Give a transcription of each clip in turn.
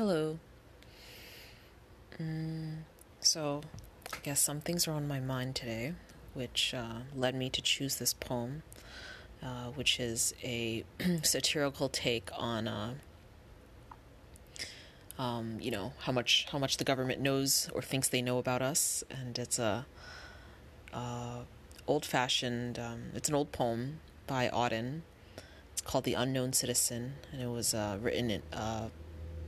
Hello. Mm, so, I guess some things are on my mind today, which uh, led me to choose this poem, uh, which is a satirical take on, uh, um, you know, how much how much the government knows or thinks they know about us, and it's a, uh, old-fashioned. Um, it's an old poem by Auden. It's called "The Unknown Citizen," and it was uh, written in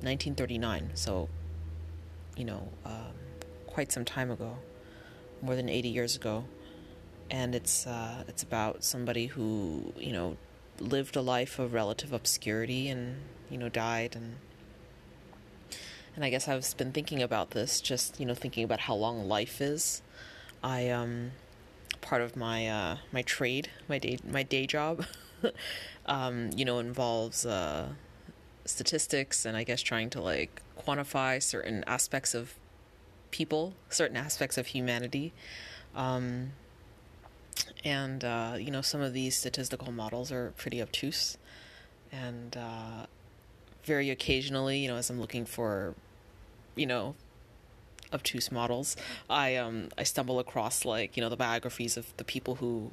1939. Uh, so, you know, um, quite some time ago, more than 80 years ago. And it's uh, it's about somebody who you know lived a life of relative obscurity and you know died and and I guess I've been thinking about this, just you know, thinking about how long life is. I um, part of my uh, my trade, my day my day job, um, you know, involves uh, statistics and I guess trying to like quantify certain aspects of people, certain aspects of humanity. Um, and uh, you know, some of these statistical models are pretty obtuse, and uh, very occasionally, you know, as I'm looking for, you know, obtuse models, I um I stumble across like you know the biographies of the people who,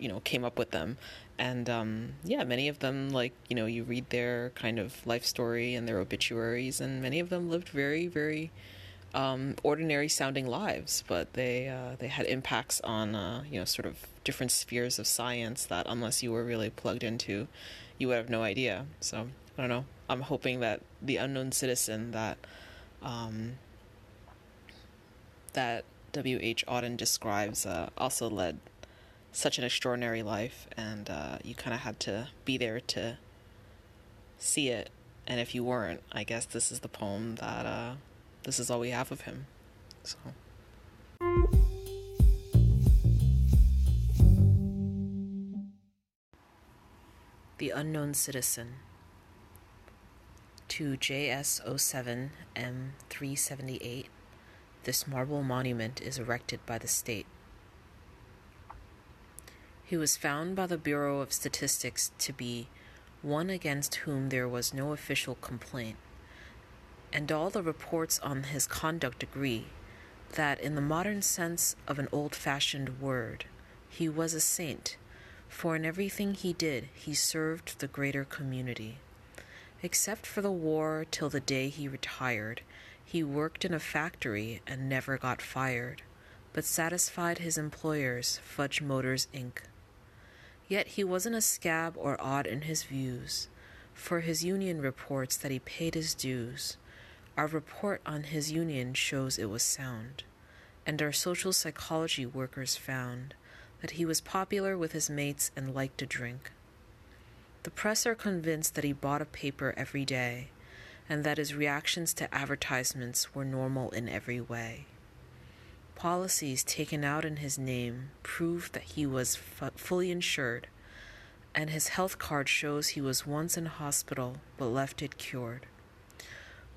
you know, came up with them, and um, yeah, many of them like you know you read their kind of life story and their obituaries, and many of them lived very very um, ordinary sounding lives, but they uh, they had impacts on uh, you know sort of different spheres of science that unless you were really plugged into, you would have no idea. So I don't know. I'm hoping that the unknown citizen that um, that W. H. Auden describes uh, also led such an extraordinary life, and uh, you kind of had to be there to see it. And if you weren't, I guess this is the poem that uh, this is all we have of him. So. The Unknown Citizen to JS07M378, this marble monument is erected by the state. He was found by the Bureau of Statistics to be one against whom there was no official complaint, and all the reports on his conduct agree that, in the modern sense of an old fashioned word, he was a saint, for in everything he did he served the greater community. Except for the war till the day he retired, he worked in a factory and never got fired, but satisfied his employers, Fudge Motors Inc. Yet he wasn't a scab or odd in his views, for his union reports that he paid his dues. Our report on his union shows it was sound, and our social psychology workers found that he was popular with his mates and liked to drink. The press are convinced that he bought a paper every day and that his reactions to advertisements were normal in every way. Policies taken out in his name prove that he was f- fully insured, and his health card shows he was once in hospital but left it cured.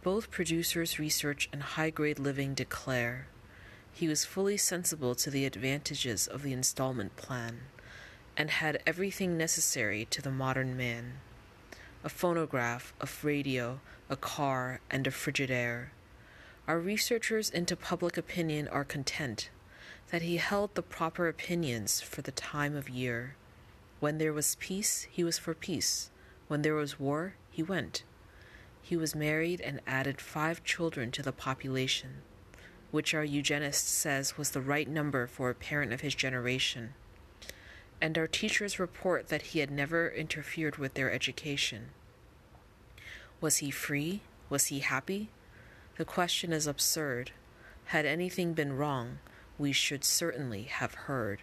Both producers' research and high grade living declare he was fully sensible to the advantages of the installment plan and had everything necessary to the modern man a phonograph, a radio, a car, and a Frigidaire. Our researchers into public opinion are content that he held the proper opinions for the time of year. When there was peace, he was for peace. When there was war, he went. He was married and added five children to the population, which our eugenist says was the right number for a parent of his generation and our teachers report that he had never interfered with their education. Was he free? Was he happy? The question is absurd. Had anything been wrong, we should certainly have heard.